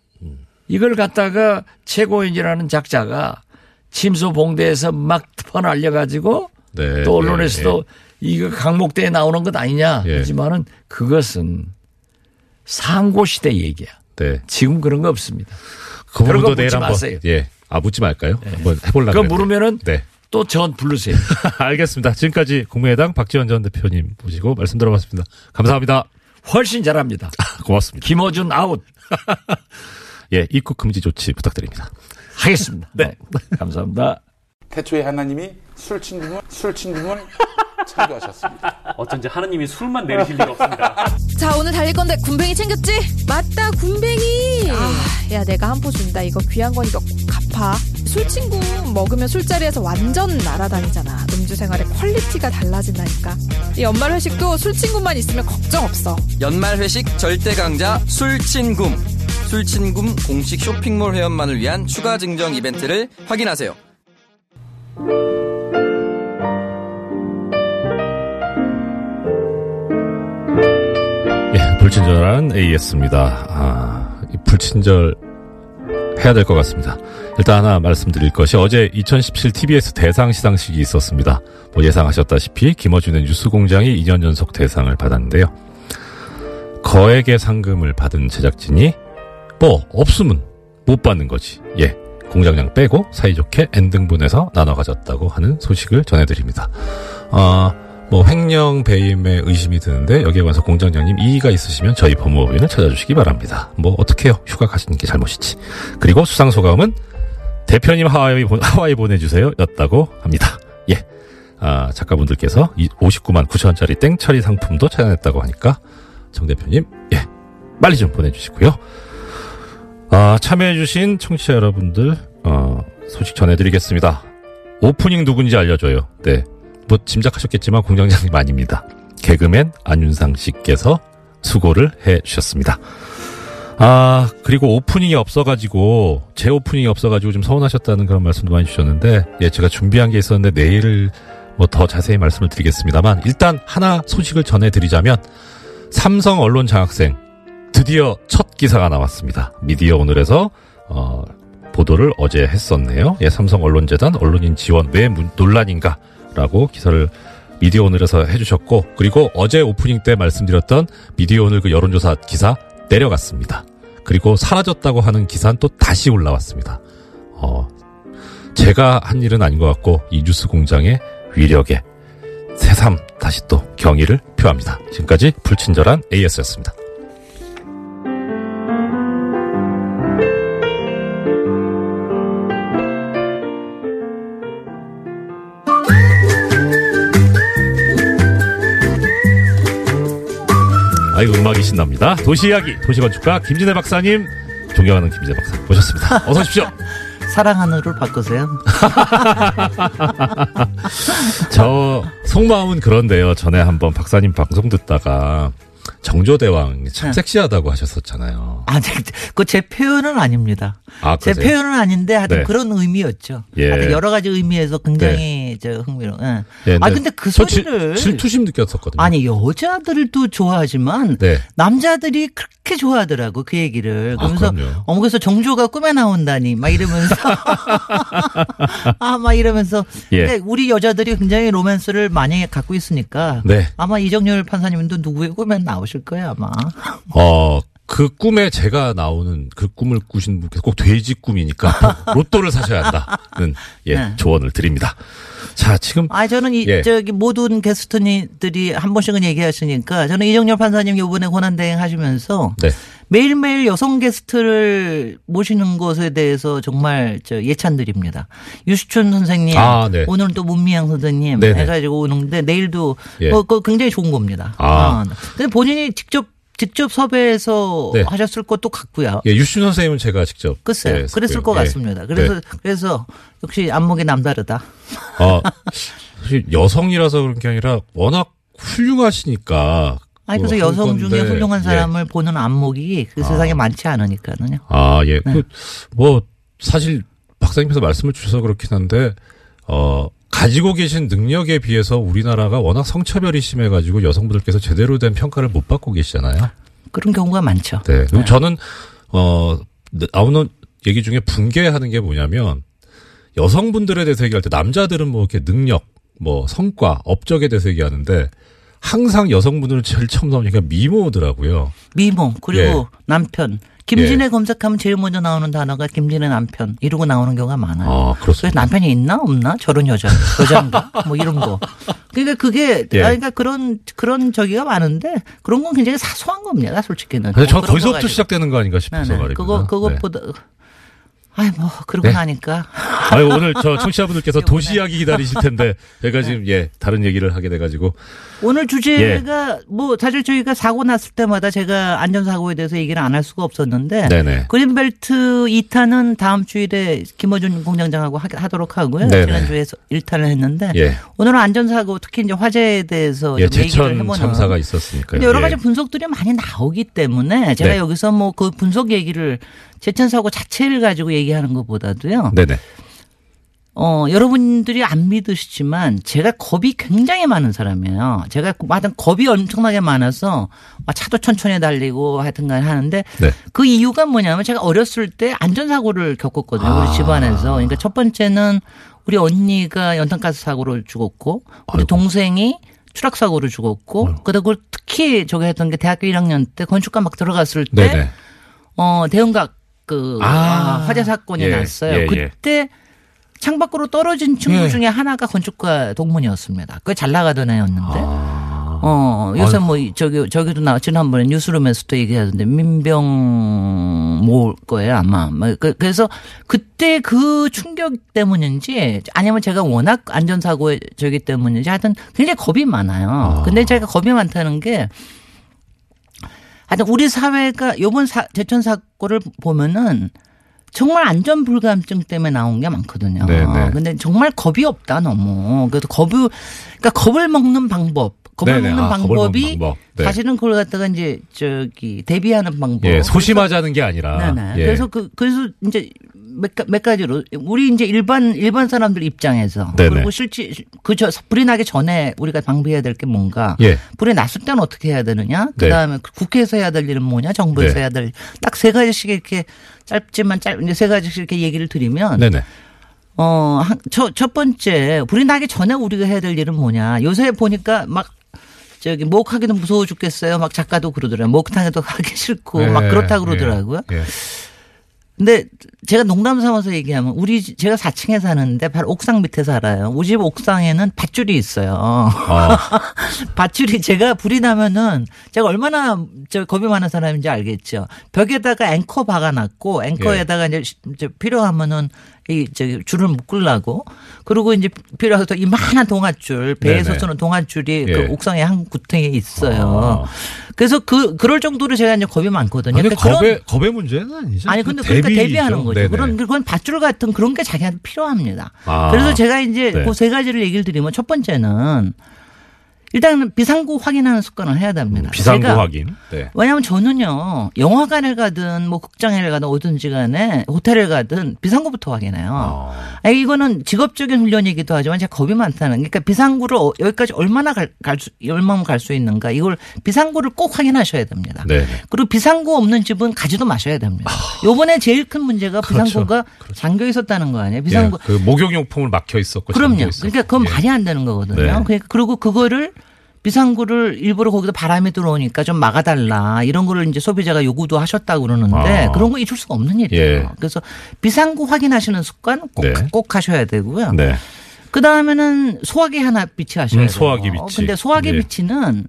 이걸 갖다가 최고인이라는 작자가 침소 봉대에서 막 퍼날려 가지고 네. 또 언론에서도 이거 강목대에 나오는 것 아니냐 예. 하지만은 그것은 상고 시대 얘기야. 네. 지금 그런 거 없습니다. 그 그런 거 묻지. 마세요. 예. 아, 묻지 말까요? 한번 해보려고. 그거. 물으면은 네. 또전 부르세요. 알겠습니다. 지금까지 국민의당 박지원 전 대표님 모시고 말씀 들어봤습니다. 감사합니다. 훨씬 잘합니다. 고맙습니다. 김어준 아웃 예, 입국 금지 조치 부탁드립니다. 하겠습니다. 네. 감사합니다. 태초에 하나님이 술친구물 술친구물 창조하셨습니다. 어쩐지 하느님이 술만 내리실 리가 없습니다. 자 오늘 달릴 건데 굼벵이 챙겼지? 맞다 굼벵이 아, 야 내가 한 포 준다 이거 귀한 거니까 꼭 갚아 술친굼 먹으면 술자리에서 완전 날아다니잖아 음주 생활의 quality가 달라진다니까 이 연말 회식도 술친굼만 있으면 걱정 없어 연말 회식 절대 강자 술친굼. 술친굼 공식 쇼핑몰 회원만을 위한 추가 증정 이벤트를 확인하세요. 예, 불친절한 AS입니다. 아, 이 불친절 해야 될 것 같습니다. 일단 하나 말씀드릴 것이 어제 2017 TBS 대상 시상식이 있었습니다. 뭐 예상하셨다시피 김어준의 뉴스공장이 2년 연속 대상을 받았는데요. 거액의 상금을 받은 제작진이 뭐 없으면 못 받는 거지. 예. 공장장 빼고 사이좋게 N등분해서 나눠 가졌다고 하는 소식을 전해드립니다. 아, 뭐 횡령 배임에 의심이 드는데 여기에 관해서 공장장님 이의가 있으시면 저희 법무법인을 찾아주시기 바랍니다. 뭐 어떡해요. 휴가 가시는 게 잘못이지. 그리고 수상 소감은 대표님 하와이, 보- 하와이 보내주세요 였다고 합니다. 예. 아, 작가분들께서 59만 9천원짜리 땡처리 상품도 찾아냈다고 하니까 정 대표님 예. 빨리 좀 보내주시고요. 아, 참여해주신 청취자 여러분들, 어, 소식 전해드리겠습니다. 오프닝 누군지 알려줘요. 네. 뭐, 짐작하셨겠지만 공장장님 아닙니다. 개그맨 안윤상 씨께서 수고를 해 주셨습니다. 아, 그리고 오프닝이 없어가지고, 제 오프닝이 없어가지고 좀 서운하셨다는 그런 말씀도 많이 주셨는데, 예, 제가 준비한 게 있었는데, 내일 뭐 더 자세히 말씀을 드리겠습니다만, 일단 하나 소식을 전해드리자면, 삼성 언론 장학생, 드디어 첫 기사가 나왔습니다. 미디어 오늘에서, 어, 보도를 어제 했었네요. 예, 삼성 언론재단 언론인 지원 왜 문- 논란인가? 라고 기사를 미디어 오늘에서 해주셨고, 그리고 어제 오프닝 때 말씀드렸던 미디어 오늘 그 여론조사 기사 내려갔습니다. 그리고 사라졌다고 하는 기사는 또 다시 올라왔습니다. 어, 제가 한 일은 아닌 것 같고, 이 뉴스 공장의 위력에 새삼 다시 또 경의를 표합니다. 지금까지 불친절한 AS였습니다. 아이고 음악이 신납니다. 도시 이야기 도시건축가 김진애 박사님 존경하는 김진애 박사 모셨습니다. 어서 오십시오. 사랑하는를 바꾸세요. 저 속마음은 그런데요. 전에 한번 박사님 방송 듣다가 정조대왕 참 네. 섹시하다고 하셨었잖아요. 아, 그제 표현은 아닙니다. 아, 제 그러세요? 표현은 아닌데 하여튼 네. 그런 의미였죠. 예. 하여튼 여러 가지 의미에서 굉장히 저 흥미로워. 예. 예, 아 근데 그 소리를 질투심 느꼈었거든요. 아니 여자들도 좋아하지만 네. 남자들이 그렇게 좋아하더라고 그 얘기를. 그러면서 아. 어머 그래서 정조가 꿈에 나온다니 막 이러면서 아 막 이러면서 예. 근데 우리 여자들이 굉장히 로맨스를 많이 갖고 있으니까 네. 아마 이정열 판사님도 누구의 꿈에 나오실 거예요 아마. 어, 그 꿈에 제가 나오는 그 꿈을 꾸신 분께서 꼭 돼지 꿈이니까 로또를 사셔야 한다는 예, 네. 조언을 드립니다. 자, 지금 아, 저는 이, 예. 저기, 모든 게스트들이 한 번씩은 얘기하시니까 저는 이정열 판사님 요번에 권한 대행 하시면서 네. 매일매일 여성 게스트를 모시는 것에 대해서 정말 저 예찬드립니다. 유시춘 선생님. 아, 네. 오늘은 또 문미양 선생님 네네. 해가지고 오는데 내일도 예. 어, 굉장히 좋은 겁니다. 아. 근데 본인이 직접 직접 섭외해서 네. 하셨을 것도 같고요. 예, 유신 선생님은 제가 직접 글쎄요. 예, 그랬을. 것 예. 같습니다. 그래서 네. 그래서 역시 안목이 남다르다. 어, 사실 여성이라서 그런 게 아니라 워낙 훌륭하시니까. 아니 그래서 그 여성 한 중에 건데, 훌륭한 예. 사람을 보는 안목이 그 세상에 많지 않으니까는요. 아, 예. 네. 그, 뭐, 사실, 박사님께서 말씀을 주셔서 그렇긴 한데, 어, 가지고 계신 능력에 비해서 우리나라가 워낙 성차별이 심해가지고 여성분들께서 제대로 된 평가를 못 받고 계시잖아요. 그런 경우가 많죠. 네. 그리고 저는, 어, 나오는 얘기 중에 붕괴하는 게 뭐냐면, 여성분들에 대해서 얘기할 때 남자들은 뭐 이렇게 능력, 뭐 성과, 업적에 대해서 얘기하는데, 항상 여성분들은 제일 처음 나오니까 미모더라고요. 미모 그리고 예. 남편. 김진애 검색하면 제일 먼저 나오는 단어가 김진애 남편 이러고 나오는 경우가 많아요. 아, 그렇습니다. 그래서 남편이 있나 없나 저런 여자 여자인가 뭐 이런 거. 그러니까 그게 예. 아, 그러니까 그런 그런 저기가 많은데 그런 건 굉장히 사소한 겁니다. 솔직히는. 거 거기서부터. 시작되는 거 아닌가 싶어서. 말입니다. 그거 그것보다 아이 뭐 그러고 네. 나니까 아유, 오늘 저 청취자분들께서 도시 이야기 기다리실 텐데, 제가 지금, 예, 다른 얘기를 하게 돼가지고. 오늘 주제가 예. 뭐 사실 저희가 사고 났을 때마다 제가 안전사고에 대해서 얘기를 안 할 수가 없었는데 네네. 그린벨트 2탄은 다음 주일에 김어준 공장장하고 하, 하도록 하고요. 네네. 지난주에 1탄을 했는데 예. 오늘은 안전사고 특히 이제 화재에 대해서 예, 제천 해보는 참사가 있었으니까요. 근데 여러 예. 가지 분석들이 많이 나오기 때문에 제가 네. 여기서 뭐 그 분석 얘기를 제천 사고 자체를 가지고 얘기 하는 것보다도요. 네네. 어, 여러분들이 안 믿으시지만 제가 겁이 굉장히 많은 사람이에요. 제가 하여튼 겁이 엄청나게 많아서 막 차도 천천히 달리고 하여튼 간 하는데 네. 그 이유가 뭐냐면 제가 어렸을 때 안전사고를 겪었거든요. 아. 우리 집안에서. 그러니까 첫 번째는 우리 언니가 연탄가스 사고로 죽었고 우리 동생이 추락사고로 죽었고 그리고 특히 저기 했던 게 대학교 1학년 때 건축과 막 들어갔을 때 네네. 어, 대형각 그 아. 아, 화재 사건이 예, 났어요. 예, 예. 그때 창밖으로 떨어진 친구 예. 중에 하나가 건축가 동문이었습니다. 그 잘 나가던 애였는데. 아. 어, 요새 뭐, 이- 저기, 저기도 나, 지난번에 뉴스룸에서도 얘기하던데, 민병 모을 거예요, 아마. 뭐 그, 그래서 그때 그 충격 때문인지, 아니면 제가 워낙 안전사고에 저기 때문인지 하여튼 굉장히 겁이 많아요. 근데 제가 겁이 많다는 게, 하여튼 우리 사회가 요번 사, 제천 사고를 보면은 정말 안전 불감증 때문에 나온 게 많거든요. 네네. 근데 정말 겁이 없다 너무. 그래서 겁을 그러니까 겁을 먹는 방법. 겁을 네네. 먹는 아, 겁을 방법이 먹는 방법. 네. 사실은 그걸 갖다가 이제 저기 대비하는 방법. 예, 소심하자는 게 아니라. 네네. 예. 그래서 그 그래서 이제 몇, 가- 몇 가지로 우리 이제 일반 일반 사람들 입장에서 네네. 그리고 실제 그저 불이 나기 전에 우리가 방비해야 될 게 뭔가 예. 불이 났을 때는 어떻게 해야 되느냐 네. 그다음에 국회에서 해야 될 일은 뭐냐 정부에서 네. 해야 될 딱 세 가지씩 이렇게 짧지만 짧 이제 세 가지씩 이렇게 얘기를 드리면 네네. 어, 한- 첫, 첫 번째, 불이 나기 전에 우리가 해야 될 일은 뭐냐. 요새 보니까 막, 저기, 목하기도 무서워 죽겠어요. 막 작가도 그러더라고요. 목탕에도 하기 싫고, 막 예, 그렇다 예, 그러더라고요. 예. 근데 제가 농담 삼아서 얘기하면 우리 집- 제가 4층에 사는데 바로 옥상 밑에 살아요. 우리 집 옥상에는 밧줄이 있어요. 아. 밧줄이 제가 불이 나면은 제가 얼마나 저 겁이 많은 사람인지 알겠죠. 벽에다가 앵커 박아놨고 앵커에다가 이제 시- 이제 필요하면은 이 저기 줄을 묶으려고 그리고 이제 필요해서 이만한 동아줄 배에서. 쓰는 동아줄이 예. 그 옥상에 한 구탱에 있어요. 그래서 그 그럴 정도로 제가 이제 겁이 많거든요. 근데 그러니까 그런- 겁의 겁의 문제는 아니죠. 아니 그 근데 그러니까 대비죠. 대비하는 거죠. 네네. 그런 그건 밧줄 같은 그런 게 자기한테 필요합니다. 아. 그래서 제가 이제 네. 그세 가지를 얘기를 드리면 첫 번째는 일단은 비상구 확인하는 습관을 해야 됩니다. 비상구 확인. 네. 왜냐하면 저는요 영화관을 가든 뭐 극장에 가든 어딘지 간에 호텔을 가든 비상구부터 확인해요. 아. 이거는 직업적인 훈련이기도 하지만 제가 겁이 많다는 그러니까 비상구를 어- 여기까지 얼마나 갈, 갈 수, 얼마나 갈 수 있는가 이걸 비상구를 꼭 확인하셔야 됩니다. 네. 그리고 비상구 없는 집은 가지도 마셔야 됩니다. 요번에 제일 큰 문제가 그렇죠. 비상구가 잠겨 있었다는 거 아니에요? 비상구 예, 그 목욕용품을 막혀 있었고 그럼요. 그러니까 그건 예. 말이 안 되는 거거든요. 네. 그러니까 그리고 그거를 비상구를 일부러 거기다 바람이 들어오니까 좀 막아달라 이런 거를 이제 소비자가 요구도 하셨다고 그러는데 아. 그런 거 잊을 수가 없는 일이에요. 예. 그래서 비상구 확인하시는 습관 꼭, 네. 꼭 하셔야 되고요. 네. 그 다음에는 소화기 하나 비치하셔야 음, 돼요. 소화기 비치. 근데 소화기 예. 비치는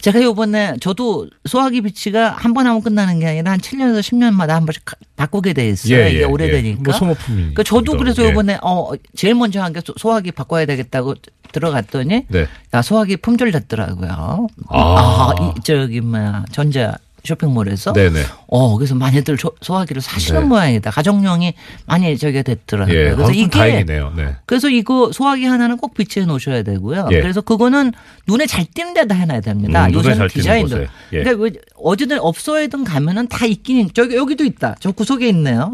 제가 요번에 저도 소화기 비치가 한 번 하면 끝나는 게 아니라 한 7년에서 10년마다 한 번씩 가- 바꾸게 돼 있어요. 예, 이게 예, 오래되니까. 예. 뭐 소모품이. 그러니까 저도 그래서 예. 요번에 어 제일 먼저 한 게 소화기 바꿔야 되겠다고 들어갔더니 네. 야 소화기 품절 됐더라고요. 아. 이, 저기 뭐야 전자 쇼핑몰에서 네네. 어 그래서 많이들 소- 소화기를 사시는 네. 모양이다. 가정용이 많이 저기가 됐더라고요. 예. 그래서 아, 이게 다행이네요. 네. 그래서 이거 소화기 하나는 꼭 비치해 놓으셔야 되고요. 예. 그래서 그거는 눈에 잘 띄는 데다 해놔야 됩니다. 음, 요새는. 곳에. 예. 그러니까 왜 어디든 업소에든 가면은 다 있긴 있- 저기 여기도 있다. 저 구석에 있네요.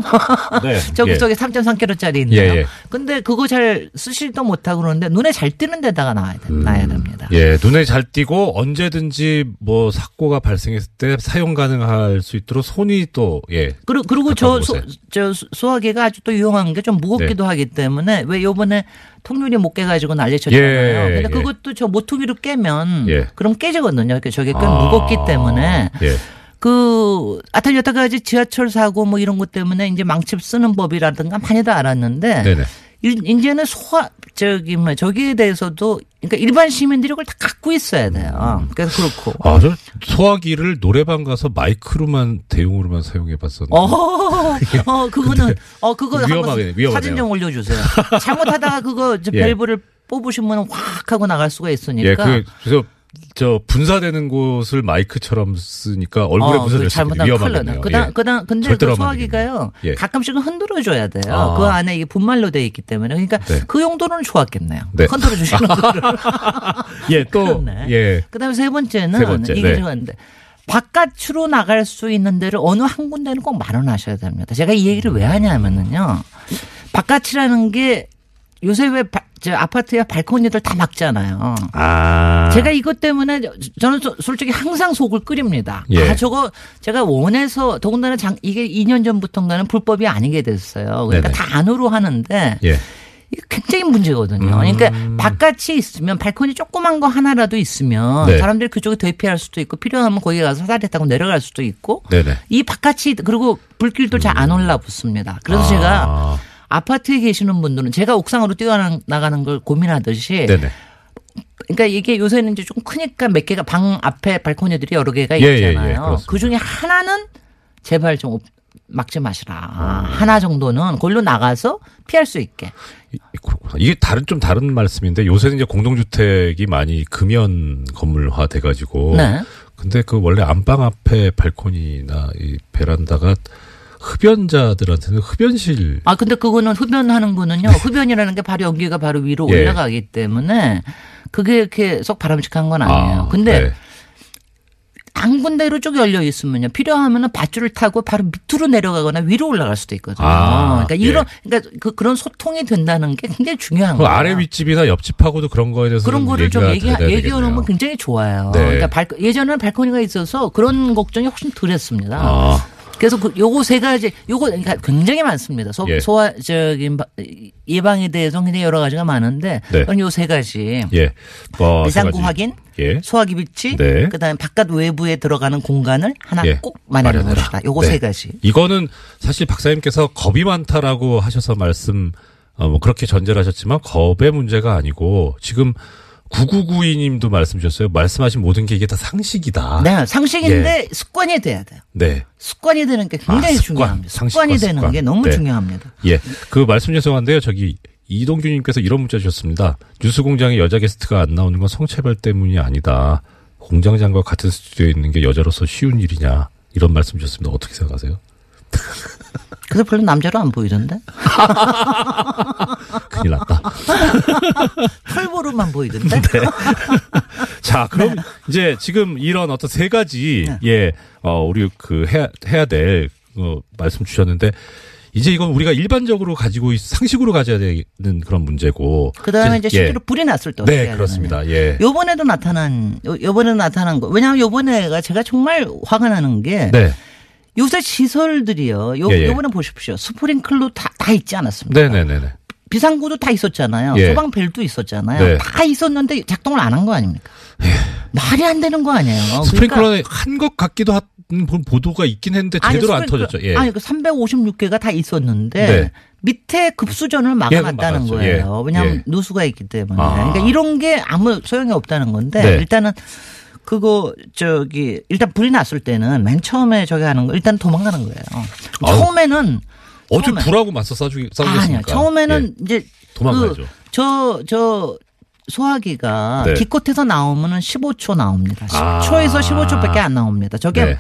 네. 저 예. 구석에 3.3kg짜리 있네요. 예, 예. 근데 그거 잘 쓰실도 못하고 그러는데 눈에 잘 띄는 데다가 놔야, 돼, 놔야 됩니다. 예, 눈에 잘 띄고 언제든지 뭐 사고가 발생했을 때 사용 가능할 수 있도록 손이 또 예. 그리고, 그리고 저, 소. 저 소화기가 아주 또 유용한 게 좀 무겁기도 네. 하기 때문에 왜 요번에 통유리 못 깨가지고 난리쳤잖아요. 예, 근데 예. 그것도 저 모퉁이로 깨면 예. 그럼 깨지거든요. 그러니까 저게 꽤 아, 무겁기 때문에 예. 그 하여튼 여태까지 지하철 사고 뭐 이런 것 때문에 이제 망치 쓰는 법이라든가 많이도 알았는데 네네. 일- 이제는 소화 저기 뭐 저기에 대해서도 그러니까 일반 시민들이 그걸 다 갖고 있어야 돼요. 그래서 그렇고. 아, 저 소화기를 노래방 가서 마이크로만 대용으로만 사용해 봤었는데. 어, 어, 그거는, 어, 그거 위험하네, 한번 위험하네요. 사진 좀 올려 주세요. 잘못하다가 그거 저 예. 밸브를 뽑으시면 확 하고 나갈 수가 있으니까. 예, 그 그래서 저 분사되는 곳을 마이크처럼 쓰니까 얼굴에 어, 분사될 그수 있는 잘못하면 큰일 위험하겠네요. 그다음, 예. 그다음, 근데 그 소화기가요. 예. 가끔씩은 흔들어 줘야 돼요. 아. 그 안에 이게 분말로 돼 있기 때문에. 그러니까 네. 그 용도는 좋았겠네요. 네. 흔들어 주시는 거를. 예, 또. 예. 그 다음에 세 번째는 세 번째, 이게 네. 좋았는데 바깥으로 나갈 수 있는 데를 어느 한 군데는 꼭 마련하셔야 됩니다. 제가 이 얘기를 왜 하냐면은요. 바깥이라는 게 요새 왜 바, 저 아파트에 발코니들 다 막잖아요. 아. 제가 이것 때문에 저- 저는 소- 솔직히 항상 속을 끓입니다. 예. 아, 저거 제가 원해서 더군다나 장, 이게 2년 전부터인가는 불법이 아니게 됐어요. 그러니까 네네. 다 안으로 하는데 예. 굉장히 문제거든요. 그러니까 바깥이 있으면 발코니 조그만 거 하나라도 있으면 네. 사람들이 그쪽에 대피할 수도 있고 필요하면 거기 가서 사다리 타고 내려갈 수도 있고 네네. 이 바깥이 그리고 불길도 잘 안 올라붙습니다. 그래서 아. 제가 아파트에 계시는 분들은 제가 옥상으로 뛰어나가는 걸 고민하듯이 네네. 그러니까 이게 요새는 이제 좀 크니까 몇 개가 방 앞에 발코니들이 여러 개가 예, 예, 예, 있잖아요. 그렇습니다. 그 중에 하나는 제발 좀 막지 마시라. 아. 하나 정도는 걸로 나가서 피할 수 있게. 그렇구나. 이게 다른 좀 다른 말씀인데 요새는 이제 공동주택이 많이 금연 건물화 돼가지고 네. 근데 그 원래 안방 앞에 발코니나 이 베란다가 흡연자들한테는 흡연실 아 근데 그거는 흡연하는 거는요. 흡연이라는 게 바로 연기가 바로 위로 예. 올라가기 때문에 그게 이렇게 썩 바람직한 건 아니에요. 아, 근데 네. 한 군데로 쭉 열려 있으면요. 필요하면은 밧줄을 타고 바로 밑으로 내려가거나 위로 올라갈 수도 있거든요. 아, 그러니까 예. 이런 그러니까 그 그런 소통이 된다는 게 굉장히 중요한 그 거예요. 아래 윗집이나 옆집하고도 그런 거에 대해서 그런 거를 좀 얘기 얘기해 놓으면 굉장히 좋아요. 네. 그러니까 발, 예전에는 발코니가 있어서 그런 걱정이 훨씬 덜했습니다. 아. 그래서 그 요거 세 가지 요거 그러니까 굉장히 많습니다. 소, 예. 소화 저기 바- 예방에 대해서 굉장히 여러 가지가 많은데 네. 그건 요세 가지. 예. 비상구 가지. 확인, 예. 소화기 비치, 네. 그다음에 바깥 외부에 들어가는 공간을 하나 예. 꼭 마련해. 놓으시다. 요거 네. 세 가지. 이거는 사실 박사님께서 겁이 많다라고 하셔서 말씀 어, 뭐 그렇게 전제를 하셨지만 겁의 문제가 아니고 지금 9992님도 말씀 주셨어요. 말씀하신 모든 게 이게 다 상식이다. 네, 상식인데 습관이 돼야 돼요. 네. 습관이 되는 게 굉장히 아, 습관. 중요합니다. 습관이 되는 습관. 게 너무 네. 중요합니다. 예. 그 말씀 죄송한데요. 저기 이동규님께서 이런 문자 주셨습니다. 뉴스 공장에 여자 게스트가 안 나오는 건 성차별 때문이 아니다. 공장장과 같은 스튜디오에 있는 게 여자로서 쉬운 일이냐. 이런 말씀 주셨습니다. 어떻게 생각하세요? 그래서 별로 남자로 안 보이던데? 큰일 났다. 털보로만 보이던데? 네. 자, 그럼 이제 지금 이런 어떤 세 가지 예, 어 우리 그 해야 해야 될 어, 말씀 주셨는데 이제 이건 우리가 일반적으로 가지고 있, 상식으로 가져야 되는 그런 문제고. 그다음에 이제 예. 실제로 불이 났을 때 네, 그렇습니다. 예. 요번에도 나타난 요- 요번에도 나타난 거. 왜냐하면 요번에가 제가 정말 화가 나는 게 네. 요새 시설들이요. 요 예, 예. 요번에 보십시오. 스프링클러 다, 다 있지 않았습니까? 네, 네, 네, 네. 비상구도 다 있었잖아요. 예. 소방벨도 있었잖아요. 네. 다 있었는데 작동을 안 한 거 아닙니까? 말이 안 되는 거 아니에요. 그러니까 스프링클러에 한것 같기도 한 보도가 있긴 했는데 아니, 제대로 안 스프링클러- 터졌죠. 예. 아니 그 356개가 다 있었는데 네. 밑에 급수전을 예, 막아놨다는 막았죠. 거예요. 예. 왜냐하면 예. 누수가 있기 때문에. 아. 그러니까 이런 게 아무 소용이 없다는 건데 네. 일단은 그거 저기 일단 불이 났을 때는 맨 처음에 저기 하는 거 일단 도망가는 거예요. 아유. 처음에는 어제 처음에- 불하고 맞서 싸주기 싸우겠습니까? 아니요. 처음에는 예. 이제 도망가야죠. 저저 소화기가 네. 기껏해서 나오면은 15초 나옵니다. 아. 10초에서 15초밖에 안 나옵니다. 저게 네.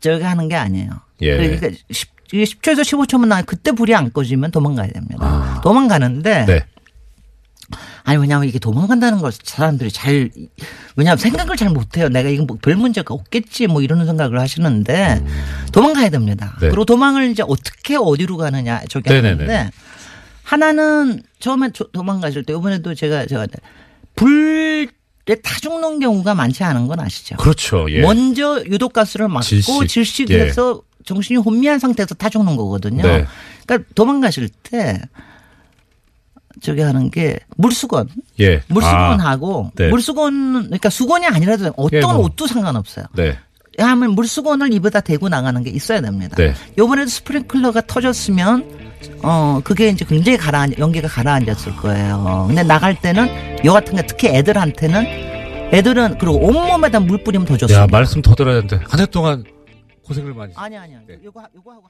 저기 하는 게 아니에요. 예. 그러니까 10, 이게 10초에서 15초면 나 그때 불이 안 꺼지면 도망가야 됩니다. 도망가는데 아. 네. 아니 왜냐하면 이게 도망간다는 걸 사람들이 잘 왜냐하면 생각을 잘 못해요. 내가 이건 뭐별 문제가 없겠지 뭐 이런 생각을 하시는데 도망가야 됩니다. 음. 네. 그리고 도망을 이제 어떻게 어디로 가느냐 저기 네네네. 하는데 하나는 처음에 조- 도망가실 때 이번에도 제가 제가 불에 타 죽는 경우가 많지 않은 건 아시죠? 그렇죠. 예. 먼저 유독가스를 맞고 질식. 질식. 예. 해서 정신이 혼미한 상태에서 타 죽는 거거든요. 네. 그러니까 도망가실 때 저기 하는 게 물수건. 예. 물수건하고 아, 네. 물수건 그러니까 수건이 아니라도 어떤 예, 뭐. 옷도 상관없어요. 네. 하면 물수건을 입에다 대고 나가는 게 있어야 됩니다. 네. 요번에도 스프링클러가 터졌으면 어 그게 이제 굉장히 가라앉 연기가 가라앉았을 거예요. 근데 나갈 때는 요 같은 게 특히 애들한테는 애들은 그리고 온몸에다 물 뿌리면 더 좋습니다. 야, 말씀 더 들어야 되는데. 한 해 동안 고생을 많이 아니 아니 아니. 요거 요거 하고